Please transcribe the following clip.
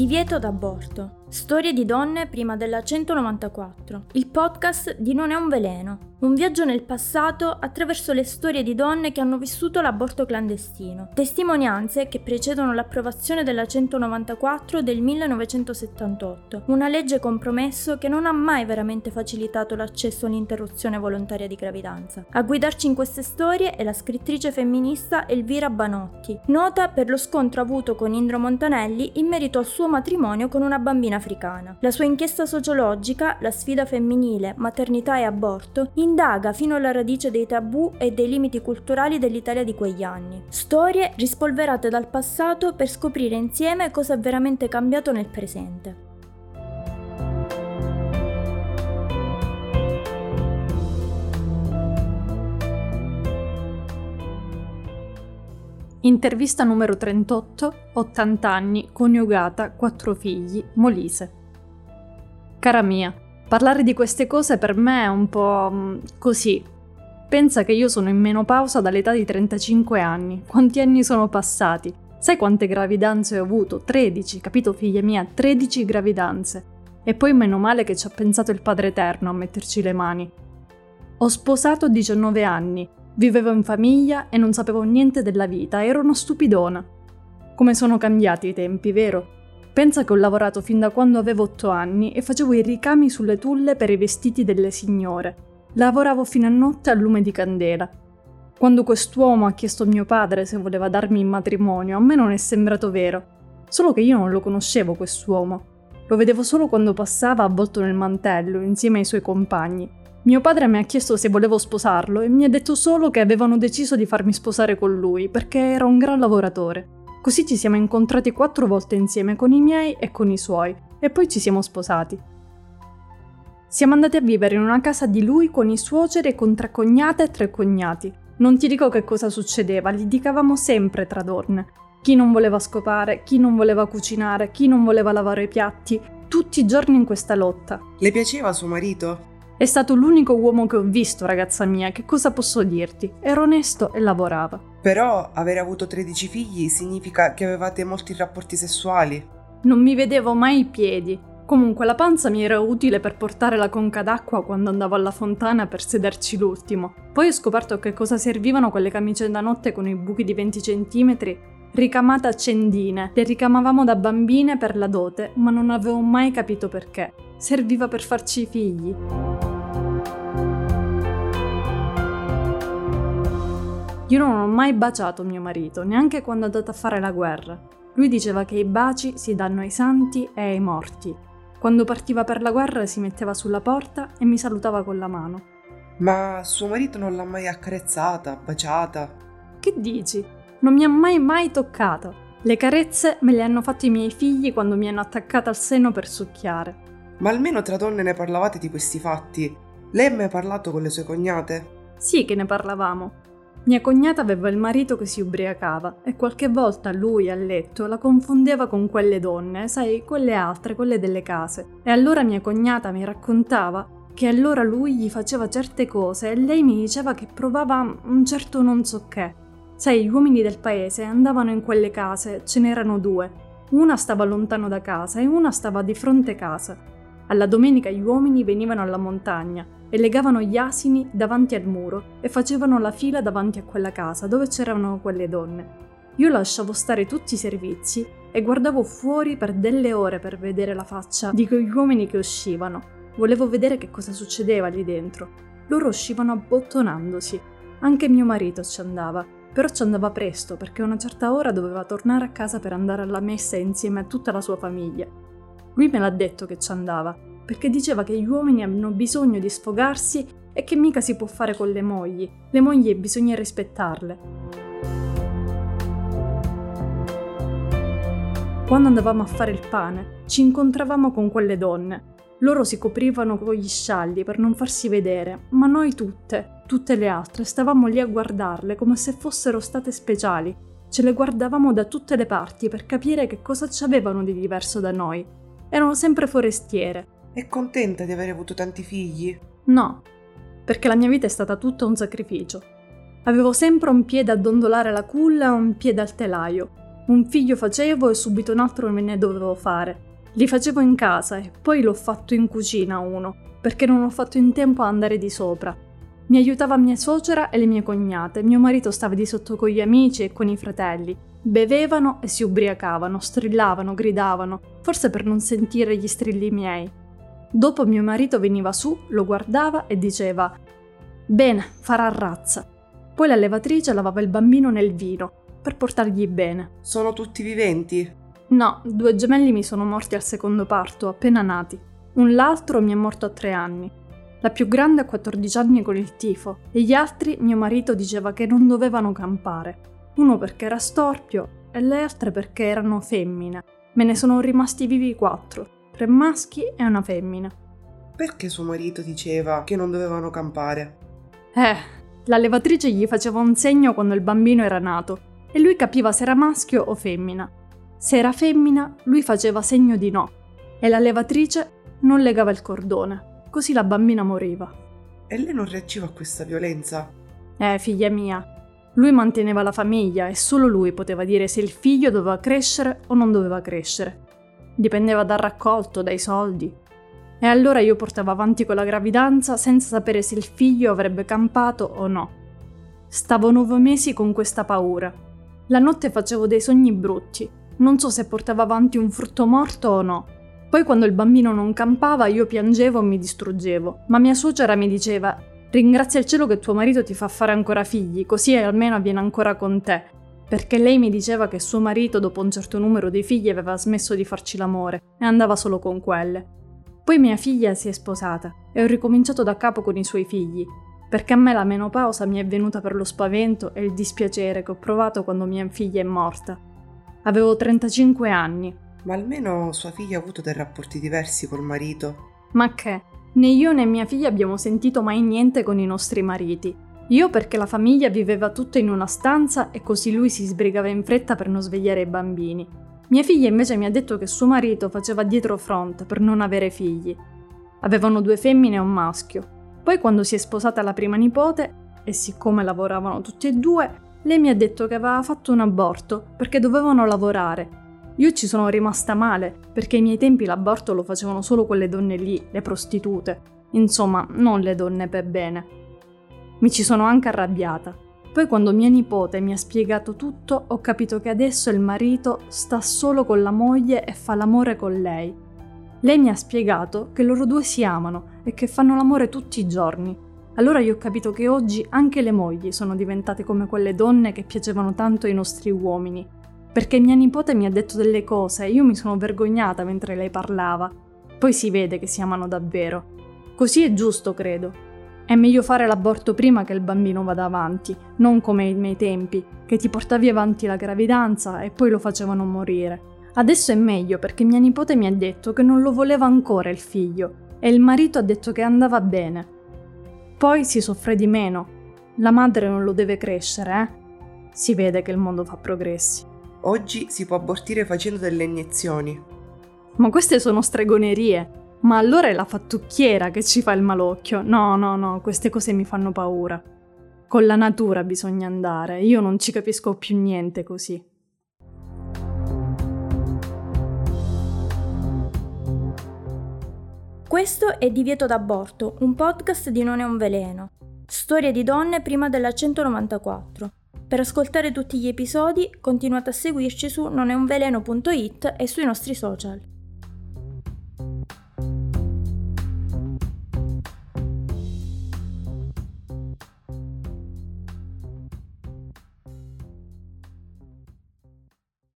Divieto d'aborto. Storie di donne prima della 194. Il podcast di Non è un veleno. Un viaggio nel passato attraverso le storie di donne che hanno vissuto l'aborto clandestino. Testimonianze che precedono l'approvazione della 194 del 1978, una legge compromesso che non ha mai veramente facilitato l'accesso all'interruzione volontaria di gravidanza. A guidarci in queste storie è la scrittrice femminista Elvira Banotti, nota per lo scontro avuto con Indro Montanelli in merito al suo matrimonio con una bambina africana. La sua inchiesta sociologica, La sfida femminile, maternità e aborto, indaga fino alla radice dei tabù e dei limiti culturali dell'Italia di quegli anni. Storie rispolverate dal passato per scoprire insieme cosa è veramente cambiato nel presente. Intervista numero 38, 80 anni, coniugata, 4 figli, Molise. Cara mia, parlare di queste cose per me è un po' mm, così. Pensa che io sono in menopausa dall'età di 35 anni. Quanti anni sono passati? Sai quante gravidanze ho avuto? 13, capito figlia mia? 13 gravidanze. E poi meno male che ci ha pensato il Padre Eterno a metterci le mani. Ho sposato a 19 anni, Vivevo in famiglia e non sapevo niente della vita, ero una stupidona. Come sono cambiati i tempi, vero? Pensa che ho lavorato fin da quando avevo otto anni e facevo i ricami sulle tulle per i vestiti delle signore. Lavoravo fino a notte a lume di candela. Quando quest'uomo ha chiesto a mio padre se voleva darmi in matrimonio, a me non è sembrato vero. Solo che io non lo conoscevo quest'uomo. Lo vedevo solo quando passava avvolto nel mantello, insieme ai suoi compagni. Mio padre mi ha chiesto se volevo sposarlo e mi ha detto solo che avevano deciso di farmi sposare con lui perché era un gran lavoratore. Così ci siamo incontrati quattro volte insieme con i miei e con i suoi e poi ci siamo sposati. Siamo andati a vivere in una casa di lui con i suoceri e con tre cognate e tre cognati. Non ti dico che cosa succedeva, litigavamo sempre tra donne. Chi non voleva scopare, chi non voleva cucinare, chi non voleva lavare i piatti, tutti i giorni in questa lotta. Le piaceva suo marito? È stato l'unico uomo che ho visto, ragazza mia, che cosa posso dirti? Era onesto e lavorava. Però avere avuto 13 figli significa che avevate molti rapporti sessuali. Non mi vedevo mai i piedi. Comunque la panza mi era utile per portare la conca d'acqua quando andavo alla fontana per sederci l'ultimo. Poi ho scoperto che cosa servivano quelle camicie da notte con i buchi di 20 cm ricamate a cendine. Le ricamavamo da bambine per la dote, ma non avevo mai capito perché. Serviva per farci i figli. Io non ho mai baciato mio marito, neanche quando è andato a fare la guerra. Lui diceva che i baci si danno ai santi e ai morti. Quando partiva per la guerra si metteva sulla porta e mi salutava con la mano. Ma suo marito non l'ha mai accarezzata, baciata? Che dici? Non mi ha mai mai toccata. Le carezze me le hanno fatte i miei figli quando mi hanno attaccata al seno per succhiare. Ma almeno tra donne ne parlavate di questi fatti. Lei ha mai parlato con le sue cognate? Sì che ne parlavamo. Mia cognata aveva il marito che si ubriacava e qualche volta lui a letto la confondeva con quelle donne, sai, quelle altre, quelle delle case. E allora mia cognata mi raccontava che allora lui gli faceva certe cose e lei mi diceva che provava un certo non so che. Sai, gli uomini del paese andavano in quelle case, ce n'erano due. Una stava lontano da casa e una stava di fronte casa. Alla domenica gli uomini venivano alla montagna e legavano gli asini davanti al muro e facevano la fila davanti a quella casa dove c'erano quelle donne. Io lasciavo stare tutti i servizi e guardavo fuori per delle ore per vedere la faccia di quegli uomini che uscivano. Volevo vedere che cosa succedeva lì dentro. Loro uscivano abbottonandosi. Anche mio marito ci andava, però ci andava presto perché a una certa ora doveva tornare a casa per andare alla messa insieme a tutta la sua famiglia. Lui me l'ha detto che ci andava, perché diceva che gli uomini hanno bisogno di sfogarsi e che mica si può fare con le mogli. Le mogli bisogna rispettarle. Quando andavamo a fare il pane, ci incontravamo con quelle donne. Loro si coprivano con gli scialli per non farsi vedere, ma noi tutte, tutte le altre, stavamo lì a guardarle come se fossero state speciali. Ce le guardavamo da tutte le parti per capire che cosa ci avevano di diverso da noi. Erano sempre forestiere, è contenta di aver avuto tanti figli? No, perché la mia vita è stata tutta un sacrificio. Avevo sempre un piede a dondolare la culla e un piede al telaio. Un figlio facevo e subito un altro me ne dovevo fare. Li facevo in casa e poi l'ho fatto in cucina uno, perché non ho fatto in tempo a andare di sopra. Mi aiutava mia suocera e le mie cognate, mio marito stava di sotto con gli amici e con i fratelli. Bevevano e si ubriacavano, strillavano, gridavano, forse per non sentire gli strilli miei. Dopo mio marito veniva su, lo guardava e diceva Bene, farà razza. Poi la levatrice lavava il bambino nel vino, per portargli bene. Sono tutti viventi? No, due gemelli mi sono morti al secondo parto, appena nati. Un l'altro mi è morto a tre anni. La più grande ha 14 anni con il tifo e gli altri mio marito diceva che non dovevano campare. Uno perché era storpio e le altre perché erano femmine. Me ne sono rimasti vivi quattro, tre maschi e una femmina. Perché suo marito diceva che non dovevano campare? Eh, la levatrice gli faceva un segno quando il bambino era nato e lui capiva se era maschio o femmina. Se era femmina, lui faceva segno di no e la levatrice non legava il cordone, così la bambina moriva. E lei non reagiva a questa violenza? Eh, figlia mia, lui manteneva la famiglia e solo lui poteva dire se il figlio doveva crescere o non doveva crescere. Dipendeva dal raccolto, dai soldi. E allora io portavo avanti con la gravidanza senza sapere se il figlio avrebbe campato o no. Stavo nove mesi con questa paura la notte facevo dei sogni brutti. Non so se portava avanti un frutto morto o no. Poi quando il bambino non campava io piangevo e mi distruggevo, ma mia suocera mi diceva Ringrazia il cielo che tuo marito ti fa fare ancora figli, così almeno avviene ancora con te. Perché lei mi diceva che suo marito, dopo un certo numero di figli, aveva smesso di farci l'amore e andava solo con quelle. Poi mia figlia si è sposata e ho ricominciato da capo con i suoi figli, perché a me la menopausa mi è venuta per lo spavento e il dispiacere che ho provato quando mia figlia è morta. Avevo 35 anni. Ma almeno sua figlia ha avuto dei rapporti diversi col marito. Ma che? Né io né mia figlia abbiamo sentito mai niente con i nostri mariti. Io perché la famiglia viveva tutta in una stanza e così lui si sbrigava in fretta per non svegliare i bambini. Mia figlia invece mi ha detto che suo marito faceva dietro front per non avere figli. Avevano due femmine e un maschio. Poi quando si è sposata la prima nipote, e siccome lavoravano tutti e due, lei mi ha detto che aveva fatto un aborto perché dovevano lavorare. Io ci sono rimasta male, perché ai miei tempi l'aborto lo facevano solo quelle donne lì, le prostitute. Insomma, non le donne per bene. Mi ci sono anche arrabbiata. Poi quando mia nipote mi ha spiegato tutto, ho capito che adesso il marito sta solo con la moglie e fa l'amore con lei. Lei mi ha spiegato che loro due si amano e che fanno l'amore tutti i giorni. Allora io ho capito che oggi anche le mogli sono diventate come quelle donne che piacevano tanto ai nostri uomini. Perché mia nipote mi ha detto delle cose e io mi sono vergognata mentre lei parlava. Poi si vede che si amano davvero. Così è giusto, credo. È meglio fare l'aborto prima che il bambino vada avanti, non come ai miei tempi, che ti portavi avanti la gravidanza e poi lo facevano morire. Adesso è meglio perché mia nipote mi ha detto che non lo voleva ancora il figlio e il marito ha detto che andava bene. Poi si soffre di meno. La madre non lo deve crescere, eh? Si vede che il mondo fa progressi. Oggi si può abortire facendo delle iniezioni. Ma queste sono stregonerie. Ma allora è la fattucchiera che ci fa il malocchio. No, no, no, queste cose mi fanno paura. Con la natura bisogna andare, io non ci capisco più niente così. Questo è Divieto d'aborto, un podcast di Non è un veleno. Storie di donne prima della 194. Per ascoltare tutti gli episodi continuate a seguirci su noneunveleno.it e sui nostri social.